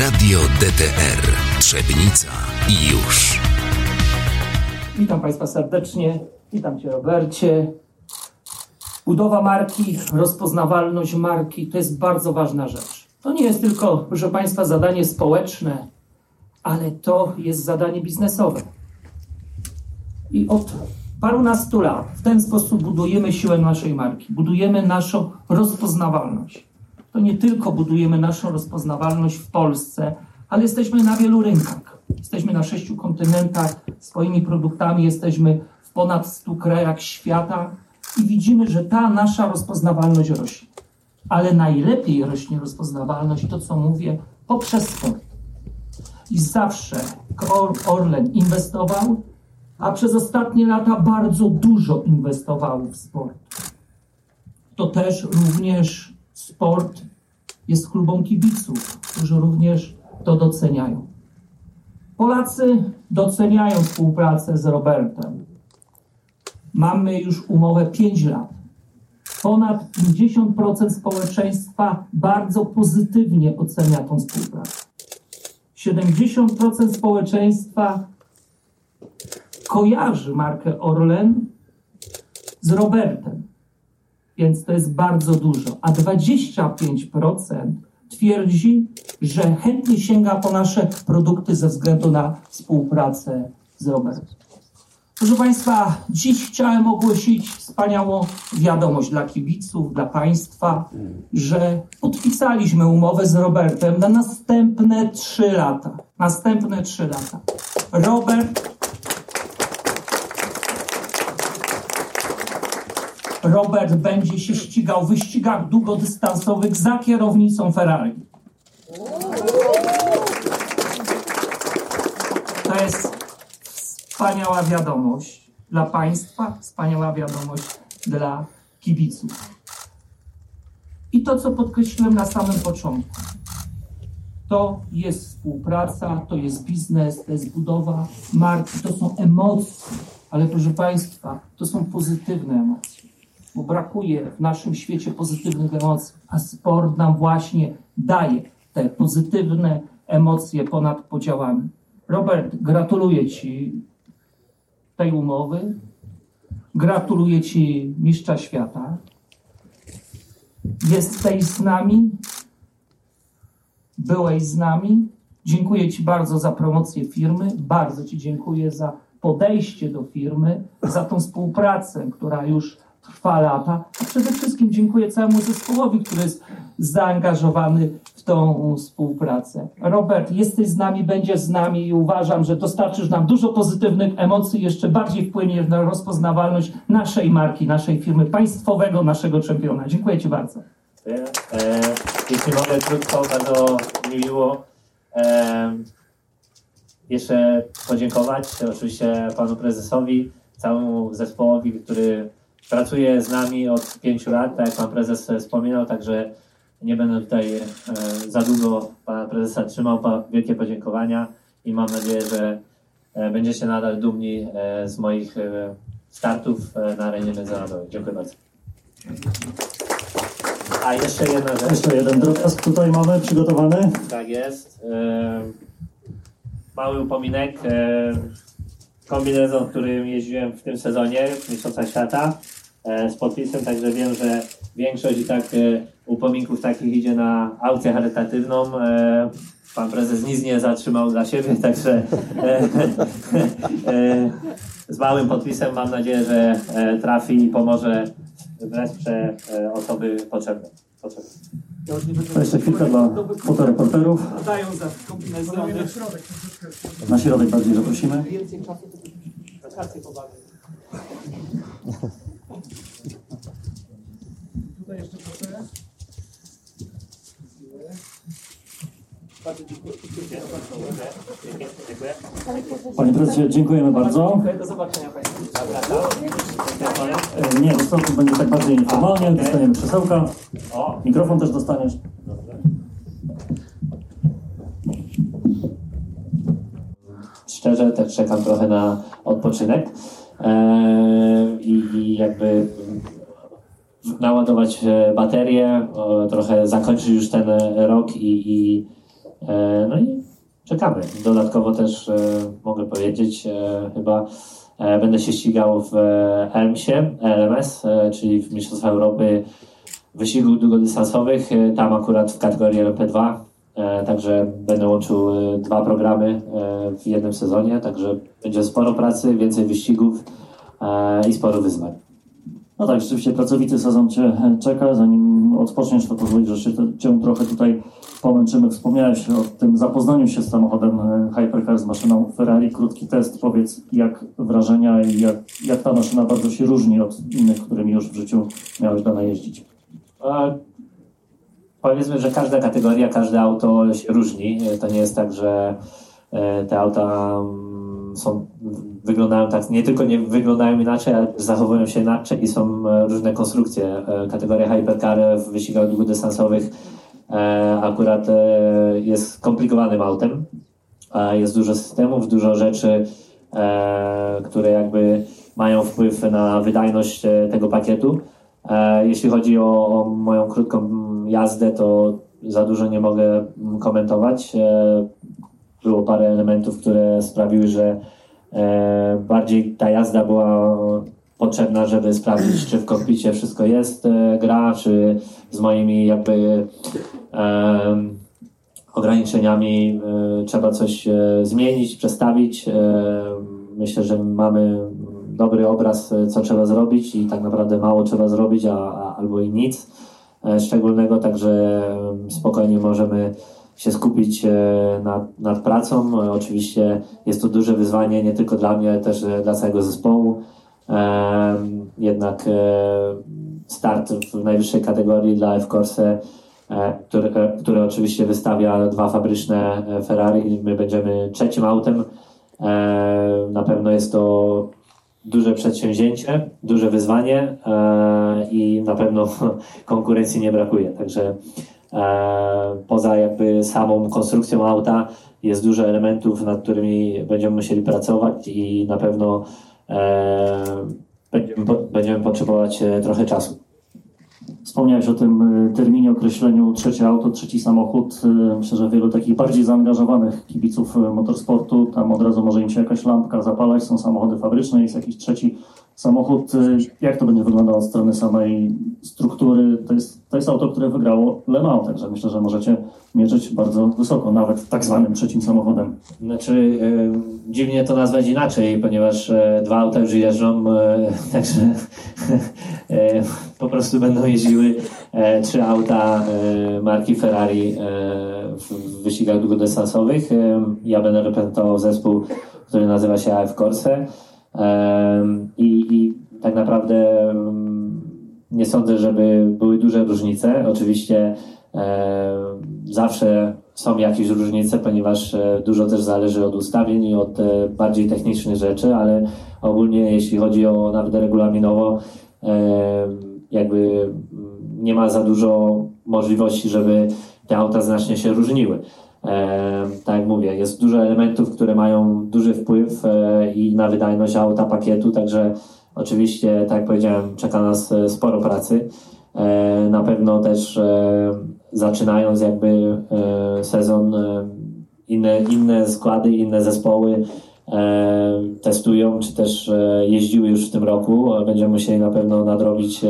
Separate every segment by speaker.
Speaker 1: Radio DTR Trzebnica i już.
Speaker 2: Witam Państwa serdecznie. Witam Cię, Robercie. Budowa marki, rozpoznawalność marki to jest bardzo ważna rzecz. To nie jest tylko, proszę Państwa, zadanie społeczne, ale to jest zadanie biznesowe. I od parunastu lat w ten sposób budujemy siłę naszej marki, budujemy naszą rozpoznawalność. To nie tylko budujemy naszą rozpoznawalność w Polsce, ale jesteśmy na wielu rynkach. Jesteśmy na sześciu kontynentach, swoimi produktami jesteśmy w ponad 100 krajach świata i widzimy, że ta nasza rozpoznawalność rośnie. Ale najlepiej rośnie rozpoznawalność, to co mówię, poprzez sport. I zawsze Orlen inwestował, a przez ostatnie lata bardzo dużo inwestował w sport. To też również sport jest klubą kibiców, którzy również to doceniają. Polacy doceniają współpracę z Robertem. Mamy już umowę 5 lat. Ponad 50% społeczeństwa bardzo pozytywnie ocenia tą współpracę. 70% społeczeństwa kojarzy markę Orlen z Robertem, więc to jest bardzo dużo. A 25% twierdzi, że chętnie sięga po nasze produkty ze względu na współpracę z Robertem. Proszę Państwa, dziś chciałem ogłosić wspaniałą wiadomość dla kibiców, dla Państwa, że podpisaliśmy umowę z Robertem na następne trzy lata. Następne trzy lata. Robert Robert będzie się ścigał w wyścigach długodystansowych za kierownicą Ferrari. To jest wspaniała wiadomość dla Państwa, wspaniała wiadomość dla kibiców. I to, co podkreśliłem na samym początku, to jest współpraca, to jest biznes, to jest budowa marki, to są emocje, ale proszę Państwa, to są pozytywne emocje bo brakuje w naszym świecie pozytywnych emocji, a sport nam właśnie daje te pozytywne emocje ponad podziałami. Robert, gratuluję Ci tej umowy. Gratuluję Ci mistrza świata. Jesteś z nami. Byłeś z nami. Dziękuję Ci bardzo za promocję firmy. Bardzo Ci dziękuję za podejście do firmy, za tą współpracę, która już trwa lata. A przede wszystkim dziękuję całemu zespołowi, który jest zaangażowany w tą współpracę. Robert, jesteś z nami, będziesz z nami i uważam, że dostarczysz nam dużo pozytywnych emocji, jeszcze bardziej wpłynie na rozpoznawalność naszej marki, naszej firmy, państwowego naszego czempiona. Dziękuję Ci bardzo.
Speaker 3: E, jeśli mogę krótko, bardzo mi miło e, jeszcze podziękować oczywiście panu prezesowi, całemu zespołowi, który pracuje z nami od pięciu lat, tak jak pan prezes wspominał, także nie będę tutaj e, za długo pana prezesa trzymał. Wielkie podziękowania i mam nadzieję, że e, będziecie nadal dumni e, z moich startów na arenie międzynarodowej. Dziękuję bardzo. A jeszcze jedna rzecz.
Speaker 4: Jeszcze jeden drobiazg tutaj mamy przygotowany.
Speaker 3: Tak jest. Mały upominek. Kombinezon, którym jeździłem w tym sezonie w Mistrzostwach Świata. E, z podpisem, także wiem, że większość i tak e, upominków takich idzie na aukcję charytatywną. E, pan prezes nic nie zatrzymał dla siebie, także z małym podpisem mam nadzieję, że trafi i pomoże, wesprze osoby potrzebne. potrzebne.
Speaker 4: jeszcze chwilkę dla fotoreporterów.
Speaker 2: Dają za kombinezony.
Speaker 4: Na środek bardziej zaprosimy.
Speaker 2: Więcej czasu, to. Tutaj jeszcze proszę.
Speaker 4: Panie prezesie, dziękujemy bardzo.
Speaker 2: Do zobaczenia Państwu.
Speaker 4: E, Nie, dostępny będzie tak bardziej nieformalnie. Dostaniemy krzesełka. Mikrofon też dostaniesz.
Speaker 3: Szczerze też czekam trochę na odpoczynek e, i, i jakby naładować e, baterię, trochę zakończyć już ten rok i, i E, no i czekamy. Dodatkowo też e, mogę powiedzieć, e, chyba e, będę się ścigał w e, ELMS-ie, LMS, e, czyli w Mistrzostwach Europy wyścigów długodystansowych, e, tam akurat w kategorii LP2, e, także będę łączył e, dwa programy e, w jednym sezonie, także będzie sporo pracy, więcej wyścigów e, i sporo wyzwań.
Speaker 4: No tak, rzeczywiście pracowity sezon Cię e, czeka. Zanim odpoczniesz, to pozwolisz, że się, Cię trochę tutaj pomęczymy. Wspomniałeś o tym zapoznaniu się z samochodem e, Hypercar, z maszyną Ferrari. Krótki test. Powiedz, jak wrażenia i jak, jak ta maszyna bardzo się różni od innych, którymi już w życiu miałeś dane jeździć.
Speaker 3: A Powiedzmy, że każda kategoria, każde auto się różni. To nie jest tak, że e, te auta mm, są, wyglądają tak, nie tylko nie wyglądają inaczej, ale zachowują się inaczej i są e, różne konstrukcje. E, Kategoria Hypercar w wyścigach długodystansowych e, akurat jest skomplikowanym autem. Jest dużo systemów, dużo rzeczy, które jakby mają wpływ na wydajność tego pakietu. Jeśli chodzi o, o moją krótką jazdę, to za dużo nie mogę mm, komentować. E, Było parę elementów, które sprawiły, że e, bardziej ta jazda była potrzebna, żeby sprawdzić, czy w kokpicie wszystko jest, e, gra, czy z moimi jakby em, ograniczeniami e, trzeba coś e, zmienić, przestawić. E, myślę, że mamy dobry obraz, e, co trzeba zrobić i tak naprawdę mało trzeba zrobić, a, a, albo i nic e, szczególnego, także e, spokojnie możemy się skupić e, nad, nad pracą. E, Oczywiście jest to duże wyzwanie nie tylko dla mnie, ale też e, dla całego zespołu. Jednak start w najwyższej kategorii dla F-Corse, e, który, e, który oczywiście wystawia dwa fabryczne Ferrari. My będziemy trzecim autem. Na pewno jest to duże przedsięwzięcie, duże wyzwanie i na pewno konkurencji nie brakuje. Także poza jakby samą konstrukcją auta jest dużo elementów, nad którymi będziemy musieli pracować i na pewno e, będziemy, będziemy potrzebować e, trochę czasu.
Speaker 4: Wspomniałeś o tym terminie, określeniu trzecie auto, trzeci samochód. Myślę, że wielu takich bardziej zaangażowanych kibiców motorsportu, tam od razu może im się jakaś lampka zapalać, są samochody fabryczne, jest jakiś trzeci samochód. Y, Jak to będzie wyglądało od strony samej struktury? To jest, to jest auto, które wygrało Le Mans, także myślę, że możecie mierzyć bardzo wysoko, nawet tak zwanym trzecim samochodem.
Speaker 3: Znaczy, e, dziwnie to nazwać inaczej, ponieważ e, dwa auta już jeżdżą, e, także po prostu będą jeździły trzy auta marki Ferrari w, wyścigach długodystansowych. Ja będę reprezentował zespół, który nazywa się AF Corse i, i tak naprawdę mm, nie sądzę, żeby były duże różnice. Oczywiście zawsze są jakieś różnice, ponieważ e, dużo też zależy od ustawień i od e, bardziej technicznych rzeczy, ale ogólnie jeśli chodzi o nawet regulaminowo, jakby mm, nie ma za dużo możliwości, żeby te auta znacznie się różniły. Tak jak mówię, jest dużo elementów, które mają duży wpływ e, i na wydajność auta, pakietu, także oczywiście, tak jak powiedziałem, czeka nas e, sporo pracy. E, na pewno też zaczynając jakby sezon, inne, inne składy, inne zespoły testują, czy też jeździły już w tym roku. Będziemy musieli na pewno nadrobić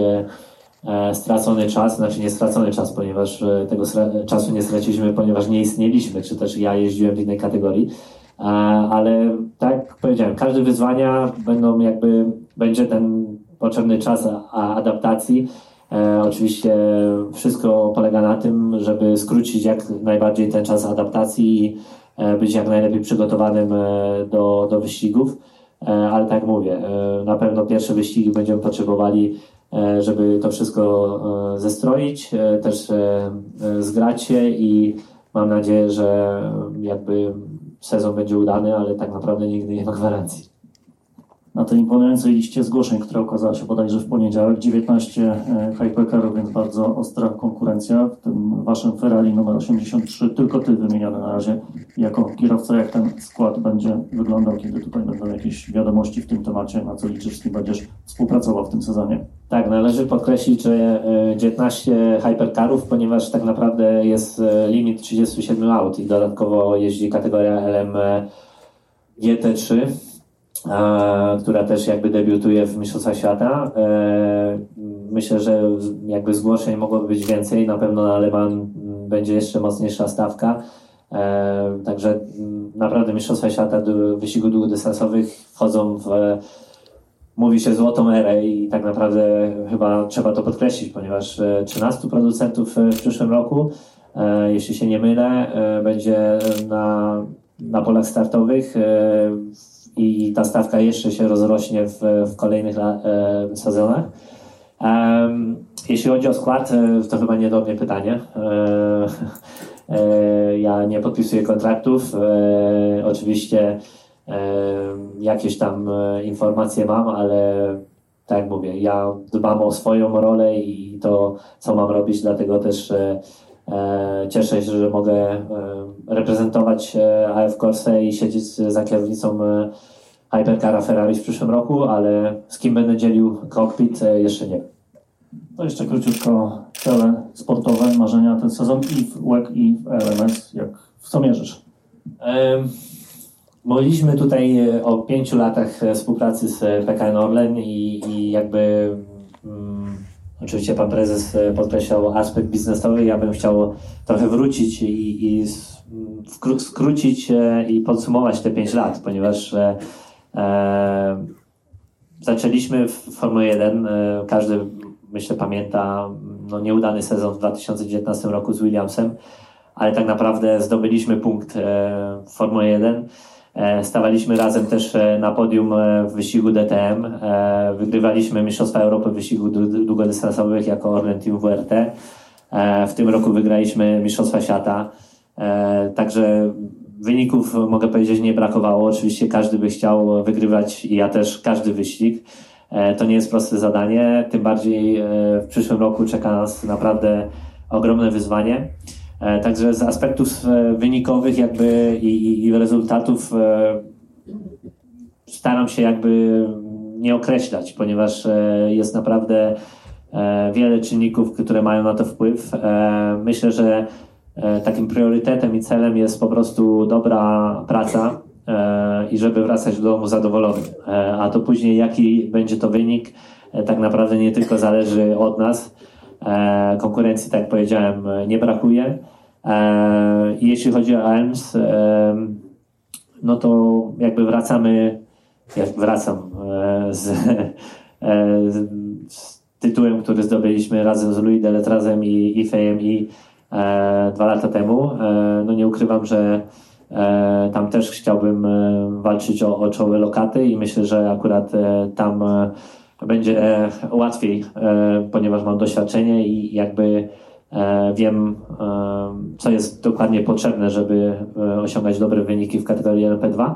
Speaker 3: stracony czas, znaczy nie stracony czas, ponieważ e, tego czasu nie straciliśmy, ponieważ nie istnieliśmy, czy też ja jeździłem w innej kategorii. E, ale tak jak powiedziałem, każde wyzwania będą jakby, będzie ten potrzebny czas adaptacji. E, oczywiście wszystko polega na tym, żeby skrócić jak najbardziej ten czas adaptacji i e, być jak najlepiej przygotowanym e, do, do wyścigów. E, ale tak mówię, e, na pewno pierwsze wyścigi będziemy potrzebowali, e, żeby to wszystko e, zestroić, e, też e, e, zgrać się i mam nadzieję, że jakby sezon będzie udany, ale tak naprawdę nigdy nie ma gwarancji.
Speaker 4: Na tej imponującej liście zgłoszeń, która ukazała się bodajże w poniedziałek. 19 e, hypercarów, więc bardzo ostra konkurencja. W tym waszym Ferrari numer 83, tylko ty wymieniony na razie jako kierowca. Jak ten skład będzie wyglądał, kiedy tutaj będą jakieś wiadomości w tym temacie, na co liczysz, z kim będziesz współpracował w tym sezonie?
Speaker 3: Tak, należy podkreślić, że e, 19 hypercarów, ponieważ tak naprawdę jest e, limit 37 aut i dodatkowo jeździ kategoria LM e, GT3, e, która też jakby debiutuje w Mistrzostwach Świata. E, Myślę, że jakby zgłoszeń mogłoby być więcej, na pewno na Le Mans będzie jeszcze mocniejsza stawka. E, Także mm, naprawdę Mistrzostwa Świata do wyścigu długodystansowych wchodzą w mówi się złotą erę i tak naprawdę chyba trzeba to podkreślić, ponieważ e, 13 producentów e, w przyszłym roku, e, jeśli się nie mylę, e, będzie na, na polach startowych e, i ta stawka jeszcze się rozrośnie w, w kolejnych la- e, sezonach. Em, Jeśli chodzi o skład, e, to chyba nie do mnie pytanie. E, e, Ja nie podpisuję kontraktów. E, Oczywiście e, jakieś tam e, informacje mam, ale tak jak mówię, ja dbam o swoją rolę i to, co mam robić, dlatego też e, e, cieszę się, że mogę e, reprezentować e, AF Corse i siedzieć za kierownicą e, Hypercara Ferrari w przyszłym roku, ale z kim będę dzielił cockpit, e, jeszcze nie.
Speaker 4: To jeszcze króciutko cele sportowe, marzenia ten sezon i w WEC i w LMS. Jak, w co mierzysz?
Speaker 3: Em, Mówiliśmy tutaj e, o pięciu latach e, współpracy z e, PKN Orlen i, i jakby mm, oczywiście pan prezes e, podkreślał aspekt biznesowy. Ja bym chciał trochę wrócić i, i skrócić e, i podsumować te pięć lat, ponieważ e, e, zaczęliśmy w Formule 1. E, każdy myślę pamięta no, nieudany sezon w 2019 roku z Williamsem ale tak naprawdę zdobyliśmy punkt w Formule 1. E, Stawaliśmy razem też e, na podium e, w wyścigu DTM. Wygrywaliśmy Mistrzostwa Europy w wyścigu dłu- długodystansowych jako Orlen Team WRT. W tym roku wygraliśmy Mistrzostwa Świata. Także wyników mogę powiedzieć nie brakowało. Oczywiście każdy by chciał wygrywać i ja też każdy wyścig. To nie jest proste zadanie, tym bardziej w przyszłym roku czeka nas naprawdę ogromne wyzwanie. E, Także z aspektów e, wynikowych jakby i, i, rezultatów e, staram się jakby nie określać, ponieważ jest naprawdę wiele czynników, które mają na to wpływ. Myślę, że takim priorytetem i celem jest po prostu dobra praca i żeby wracać do domu zadowolony. A to później jaki będzie to wynik, tak naprawdę nie tylko zależy od nas. E, Konkurencji, tak jak powiedziałem, nie brakuje. E, I jeśli chodzi o ELMS, e, no to jakby wracamy, jak wracam z, z, tytułem, który zdobyliśmy razem z Louis Deletrazem i, i FAMI e, dwa lata temu. No nie ukrywam, że tam też chciałbym walczyć o, o czołowe lokaty i myślę, że akurat tam będzie e, łatwiej, e, ponieważ mam doświadczenie i jakby e, wiem, co jest dokładnie potrzebne, żeby osiągać dobre wyniki w kategorii LP2.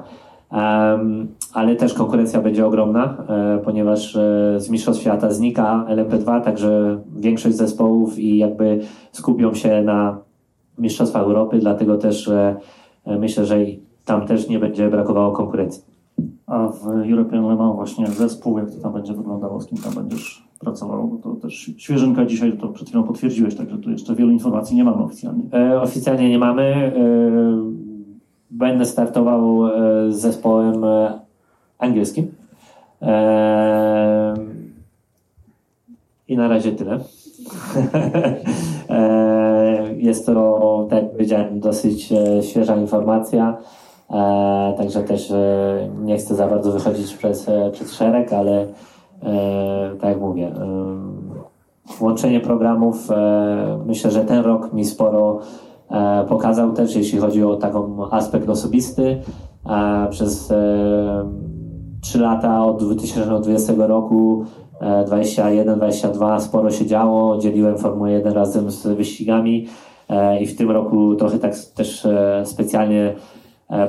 Speaker 3: Em, ale też konkurencja będzie ogromna, ponieważ z Mistrzostw Świata znika LMP2, także większość zespołów i jakby skupią się na Mistrzostwach Europy, dlatego też myślę, że tam też nie będzie brakowało konkurencji.
Speaker 4: A w European Le Mans właśnie zespół, jak to tam będzie wyglądało, z kim tam będziesz pracował, to też świeżynka dzisiaj, to przed chwilą potwierdziłeś, także tu jeszcze wielu informacji nie mamy oficjalnie.
Speaker 3: E, Oficjalnie nie mamy. E, Będę startował e, z zespołem e, angielskim. E, I na razie tyle. E, Jest to, tak jak powiedziałem, dosyć świeża informacja. E, Także też e, nie chcę za bardzo wychodzić przez, e, przez szereg, ale tak jak mówię, łączenie programów. Myślę, że ten rok mi sporo pokazał też, jeśli chodzi o taką aspekt osobisty. Przez e, 3 lata od 2020 roku, e, 21-22, sporo się działo. Dzieliłem Formułę 1 razem z wyścigami i w tym roku trochę tak też specjalnie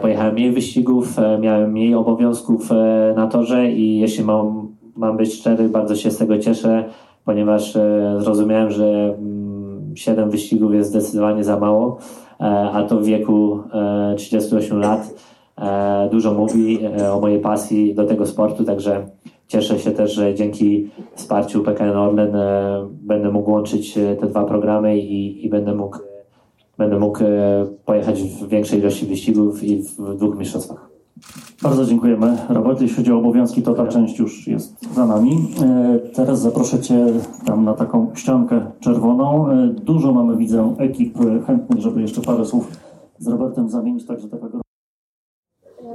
Speaker 3: pojechałem mniej wyścigów, e, miałem mniej obowiązków e, na torze i jeśli mam, mam być szczery, bardzo się z tego cieszę, ponieważ e, zrozumiałem, że mm, 7 wyścigów jest zdecydowanie za mało, e, a to w wieku e, 38 lat e, dużo mówi e, o mojej pasji do tego sportu, także cieszę się też, że dzięki wsparciu PKN Orlen e, będę mógł łączyć e, te dwa programy i, i będę mógł będę mógł e, pojechać w większej ilości wyścigów i w, dwóch mistrzostwach.
Speaker 4: Bardzo dziękujemy. Robert, jeśli chodzi o obowiązki, to ta część już jest za nami. E, Teraz zaproszę Cię tam na taką ściankę czerwoną. E, Dużo mamy, widzę, ekip chętnych, żeby jeszcze parę słów z Robertem zamienić, także takiego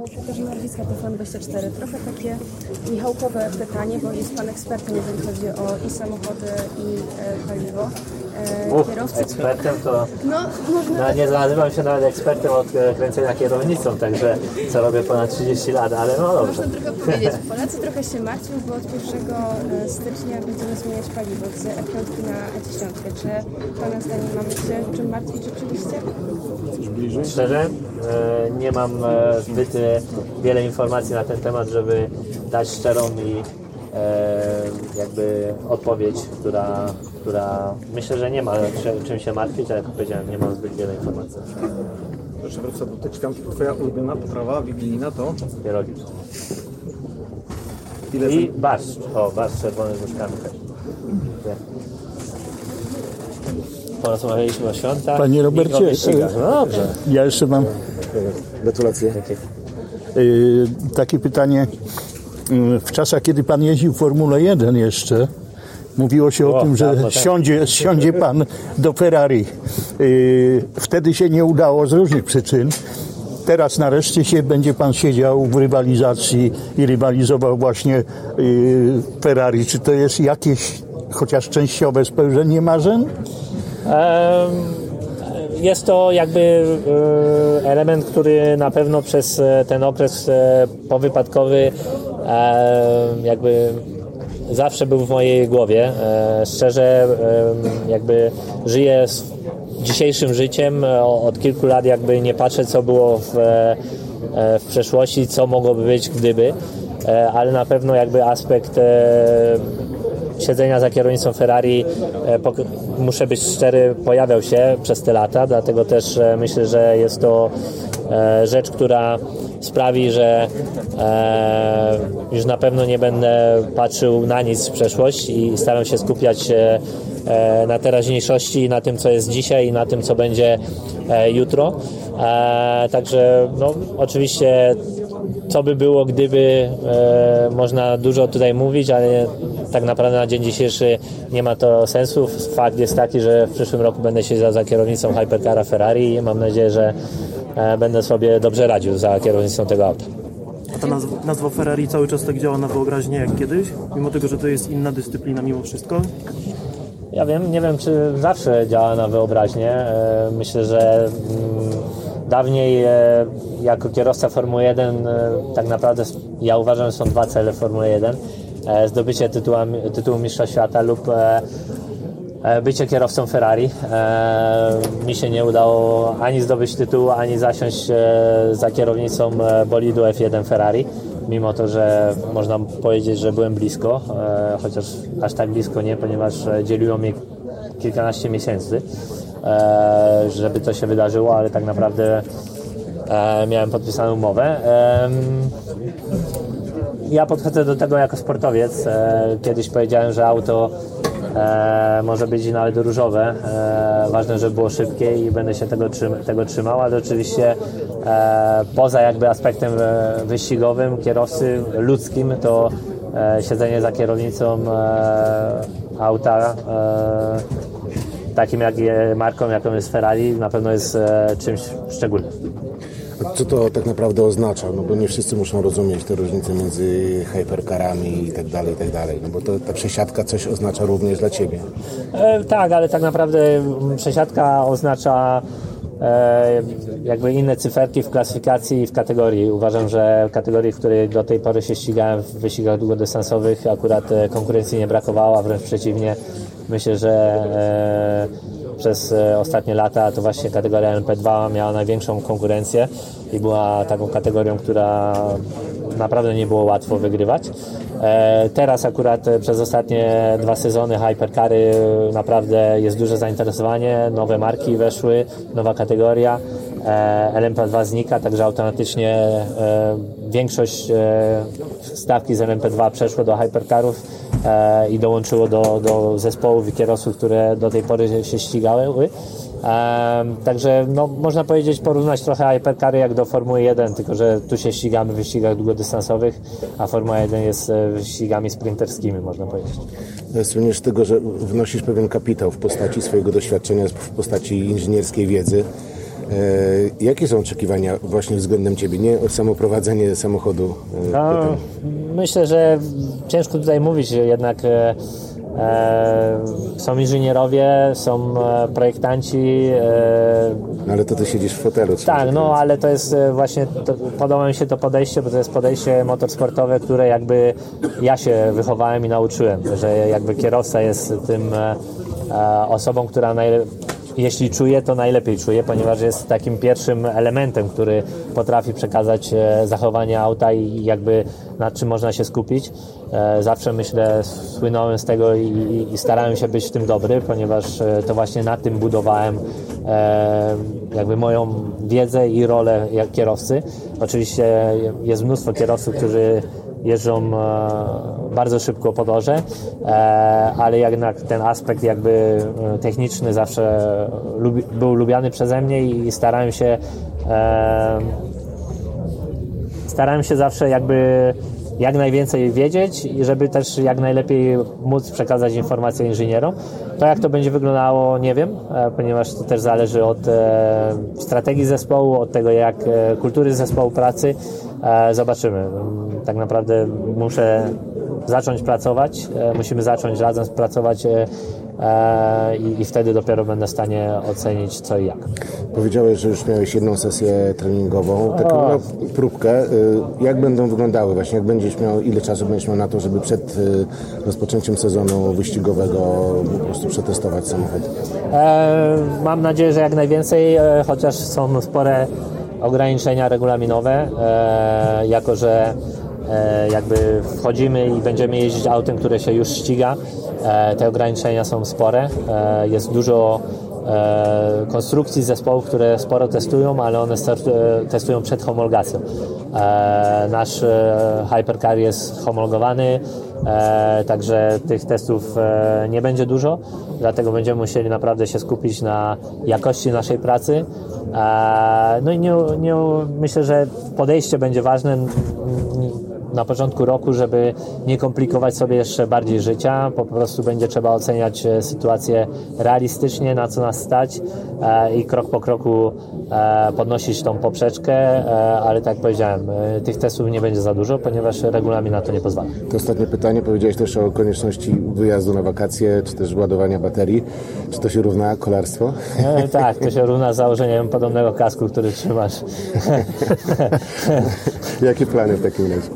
Speaker 5: Katarzyna Radzicka, TVN24. Trochę takie Michałkowe pytanie, bo jest Pan ekspertem, jeżeli chodzi o i samochody, i e, paliwo. E, kierowcy...
Speaker 3: ekspertem to
Speaker 5: No, można...
Speaker 3: no, nie nazywam się nawet ekspertem od e, kręcenia kierownicą, także co robię ponad 30 lat, ale no dobrze.
Speaker 5: Można trochę powiedzieć. Polacy trochę się martwią, bo od 1 stycznia będziemy zmieniać paliwo z E5 na E10. Czy Pana zdaniem mamy się czym martwić rzeczywiście?
Speaker 3: Szczerze, e, nie mam e, zbyt wiele informacji na ten temat, żeby dać szczerą i e, jakby odpowiedź, która, która myślę, że nie ma czym, czym się martwić, ale jak powiedziałem, nie mam zbyt wiele informacji.
Speaker 6: Jeszcze wrócę do tej czkanki. Twoja ulubiona potrawa wigilijna to?
Speaker 3: Pierogi.
Speaker 6: Ile
Speaker 3: I barszcz. O, barszcz czerwony z łyżkami też. Porozmawialiśmy o świątach
Speaker 7: Panie Robercie,
Speaker 3: o wyścigach. No dobrze.
Speaker 7: Ja jeszcze mam
Speaker 6: Gratulacje.
Speaker 7: y, takie pytanie. Y, W czasach, kiedy pan jeździł w Formule 1 jeszcze, mówiło się o,
Speaker 3: O,
Speaker 7: tym, że
Speaker 3: temu.
Speaker 7: siądzie, siądzie pan do Ferrari. Y, Wtedy się nie udało z różnych przyczyn. Teraz nareszcie się będzie pan siedział w rywalizacji i rywalizował właśnie y, Ferrari. Czy to jest jakieś chociaż częściowe spełnienie marzeń?
Speaker 3: Em, Jest to jakby e, element, który na pewno przez e, ten okres e, powypadkowy jakby zawsze był w mojej głowie. Szczerze jakby żyję dzisiejszym życiem. Od kilku lat jakby nie patrzę co było w, w przeszłości, co mogłoby być gdyby, ale na pewno jakby aspekt siedzenia za kierownicą Ferrari, e, muszę być szczery, pojawiał się przez te lata, dlatego też e, myślę, że jest to e, rzecz, która sprawi, że już na pewno nie będę patrzył na nic w przeszłość i staram się skupiać na teraźniejszości, na tym, co jest dzisiaj i na tym, co będzie jutro. Także no, oczywiście co by było, gdyby można dużo tutaj mówić, ale tak naprawdę na dzień dzisiejszy nie ma to sensu. Fakt jest taki, że w przyszłym roku będę siedział za kierownicą Hypercara Ferrari i mam nadzieję, że e, będę sobie dobrze radził za kierownicą tego auta.
Speaker 8: A ta nazwa, nazwa Ferrari cały czas tak działa na wyobraźnię jak kiedyś? Mimo tego, że to jest inna dyscyplina mimo wszystko?
Speaker 3: Ja wiem, nie wiem, czy zawsze działa na wyobraźnię. E, Myślę, że mm, dawniej e, jako kierowca Formuły 1 e, tak naprawdę ja uważam, że są dwa cele Formuły 1. E, Zdobycie tytułu, tytułu mistrza świata lub e, e, bycie kierowcą Ferrari. Mi się nie udało ani zdobyć tytułu, ani zasiąść za kierownicą bolidu F1 Ferrari. Mimo to, że można powiedzieć, że byłem blisko, chociaż aż tak blisko nie, ponieważ dzieliło mnie kilkanaście miesięcy, żeby to się wydarzyło, ale tak naprawdę miałem podpisaną umowę. Ja podchodzę do tego jako sportowiec. E, Kiedyś powiedziałem, że auto e, może być nawet różowe. E, ważne, żeby było szybkie i będę się tego, tego trzymał, ale oczywiście poza jakby aspektem wyścigowym, kierowcy ludzkim, to siedzenie za kierownicą auta takim jak je, marką, jaką jest Ferrari, na pewno jest e, czymś szczególnym.
Speaker 9: A co to tak naprawdę oznacza? No bo nie wszyscy muszą rozumieć te różnice między hypercarami i tak dalej, i tak dalej. No bo to, ta przesiadka coś oznacza również dla Ciebie.
Speaker 3: E, tak, ale tak naprawdę mm, przesiadka oznacza e, jakby inne cyferki w klasyfikacji i w kategorii. Uważam, że w kategorii, w której do tej pory się ścigałem w wyścigach długodystansowych, akurat e, konkurencji nie brakowało, a wręcz przeciwnie. Myślę, że e, przez e, ostatnie lata to właśnie kategoria LMP2 miała największą konkurencję i była taką kategorią, która naprawdę nie było łatwo wygrywać. E, Teraz akurat przez ostatnie dwa sezony Hypercary naprawdę jest duże zainteresowanie, nowe marki weszły, nowa kategoria. E, LMP2 znika, także automatycznie większość stawki z LMP2 przeszło do Hypercarów i dołączyło do, do zespołów i kierowców, które do tej pory się ścigały. Em, także no, można powiedzieć, porównać trochę Hypercary jak do Formuły 1, tylko że tu się ścigamy w wyścigach długodystansowych, a Formuła 1 jest e, wyścigami sprinterskimi, można powiedzieć.
Speaker 9: Słyniesz tego, że wnosisz pewien kapitał w postaci swojego doświadczenia, w postaci inżynierskiej wiedzy. E, Jakie są oczekiwania właśnie względem Ciebie? Nie o samoprowadzenie samochodu. e,
Speaker 3: No, myślę, że ciężko tutaj mówić, jednak e, są inżynierowie, są projektanci,
Speaker 9: No, ale to Ty siedzisz w fotelu.
Speaker 3: Tak, no ale to jest właśnie, to, podoba mi się to podejście, bo to jest podejście motorsportowe, które jakby ja się wychowałem i nauczyłem, że jakby kierowca jest tym osobą, która najle- jeśli czuje, to najlepiej czuje, ponieważ jest takim pierwszym elementem, który potrafi przekazać e, zachowanie auta i jakby nad czym można się skupić. E, Zawsze myślę, słynąłem z tego i, i- starałem się być w tym dobry, ponieważ e, to właśnie na tym budowałem jakby moją wiedzę i rolę kierowcy. Oczywiście jest mnóstwo kierowców, którzy jeżdżą e, bardzo szybko po torze, e, ale jednak ten aspekt jakby e, techniczny zawsze był lubiany przeze mnie i starałem się starałem się zawsze jakby jak najwięcej wiedzieć i żeby też jak najlepiej móc przekazać informacje inżynierom. To jak to będzie wyglądało nie wiem, e, ponieważ to też zależy od e, strategii zespołu, od tego jak e, kultury zespołu pracy. Zobaczymy. Mm, Tak naprawdę muszę zacząć pracować, musimy zacząć razem pracować i, i wtedy dopiero będę w stanie ocenić co i jak.
Speaker 9: Powiedziałeś, że już miałeś jedną sesję treningową, taką no, próbkę. Y, Jak będą wyglądały właśnie? Jak będziesz miał, ile czasu będziesz miał na to, żeby przed y, rozpoczęciem sezonu wyścigowego po prostu przetestować samochód?
Speaker 3: E, mam nadzieję, że jak najwięcej, e, chociaż są spore ograniczenia regulaminowe, e, jako że e, jakby wchodzimy i będziemy jeździć autem, które się już ściga. E, te ograniczenia są spore. E, jest dużo e, konstrukcji zespołów, które sporo testują, ale one testują przed homologacją. Nasz Hypercar jest homologowany, także tych testów nie będzie dużo, dlatego będziemy musieli naprawdę się skupić na jakości naszej pracy. No i nie, nie, myślę, że podejście będzie ważne na początku roku, żeby nie komplikować sobie jeszcze bardziej życia. Po prostu będzie trzeba oceniać e, sytuację realistycznie, na co nas stać e, i krok po kroku e, podnosić tą poprzeczkę, ale tak jak powiedziałem, tych testów nie będzie za dużo, ponieważ regulamin na to nie pozwala.
Speaker 9: To ostatnie pytanie. Powiedziałeś też o konieczności wyjazdu na wakacje, czy też ładowania baterii. Czy to się równa kolarstwo?
Speaker 3: Tak, to się równa założeniem podobnego kasku, który trzymasz.
Speaker 9: Jakie plany w takim razie?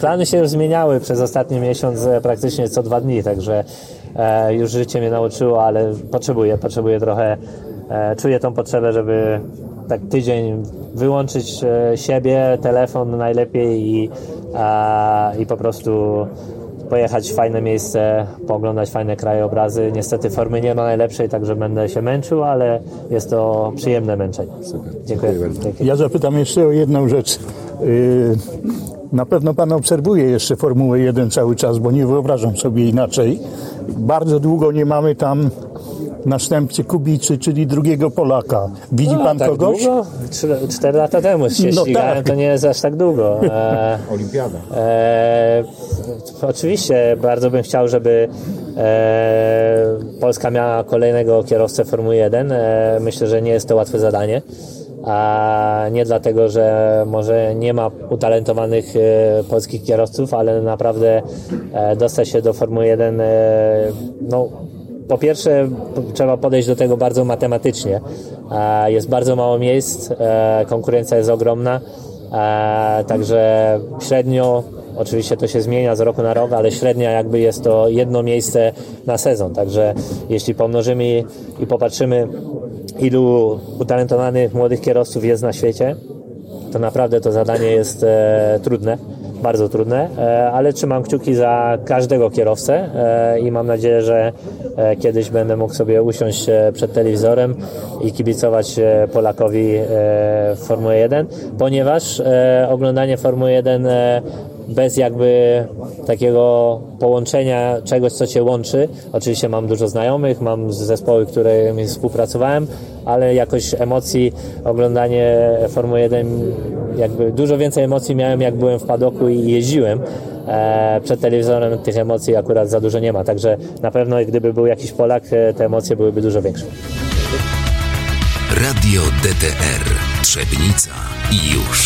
Speaker 3: Plany się już zmieniały przez ostatni miesiąc e, praktycznie co dwa dni, także e, już życie mnie nauczyło, ale potrzebuję, potrzebuję trochę, e, czuję tą potrzebę, żeby tak tydzień wyłączyć siebie, telefon najlepiej i, i po prostu pojechać w fajne miejsce, pooglądać fajne krajobrazy. Niestety formy nie ma najlepszej, także będę się męczył, ale jest to przyjemne męczenie. Dziękuję. Dziękuję.
Speaker 7: Ja zapytam jeszcze o jedną rzecz. Yy, Na pewno Pan obserwuje jeszcze Formułę 1 cały czas, bo nie wyobrażam sobie inaczej. Bardzo długo nie mamy tam następcy Kubicy, czyli drugiego Polaka. Widzi
Speaker 3: No,
Speaker 7: Pan
Speaker 3: tak
Speaker 7: kogoś?
Speaker 3: Długo? Cztery lata temu się
Speaker 7: No
Speaker 3: ścigałem,
Speaker 7: tak.
Speaker 3: to nie jest aż tak długo. E,
Speaker 9: Olimpiada.
Speaker 3: e, oczywiście bardzo bym chciał, żeby e, Polska miała kolejnego kierowcę Formuły 1. E, myślę, że nie jest to łatwe zadanie. A nie dlatego, że może nie ma utalentowanych e, polskich kierowców, ale naprawdę e, dostać się do Formuły 1 e, no, po pierwsze, trzeba podejść do tego bardzo matematycznie. Jest bardzo mało miejsc, konkurencja jest ogromna, także średnio Oczywiście to się zmienia z roku na rok, ale średnia jakby jest to jedno miejsce na sezon. Także jeśli pomnożymy i popatrzymy, ilu utalentowanych młodych kierowców jest na świecie, to naprawdę to zadanie jest e, trudne, bardzo trudne, e, ale trzymam kciuki za każdego kierowcę e, i mam nadzieję, że e, kiedyś będę mógł sobie usiąść e, przed telewizorem i kibicować e, Polakowi w Formule 1, ponieważ oglądanie Formuły 1 e, bez jakby takiego połączenia czegoś, co cię łączy. Oczywiście mam dużo znajomych, mam zespoły, którymi współpracowałem, ale jakoś emocji, oglądanie Formuły 1, jakby dużo więcej emocji miałem, jak byłem w padoku i jeździłem. E, przed telewizorem tych emocji akurat za dużo nie ma, także na pewno gdyby był jakiś Polak, e, te emocje byłyby dużo większe.
Speaker 1: Radio DTR Trzebnica i już.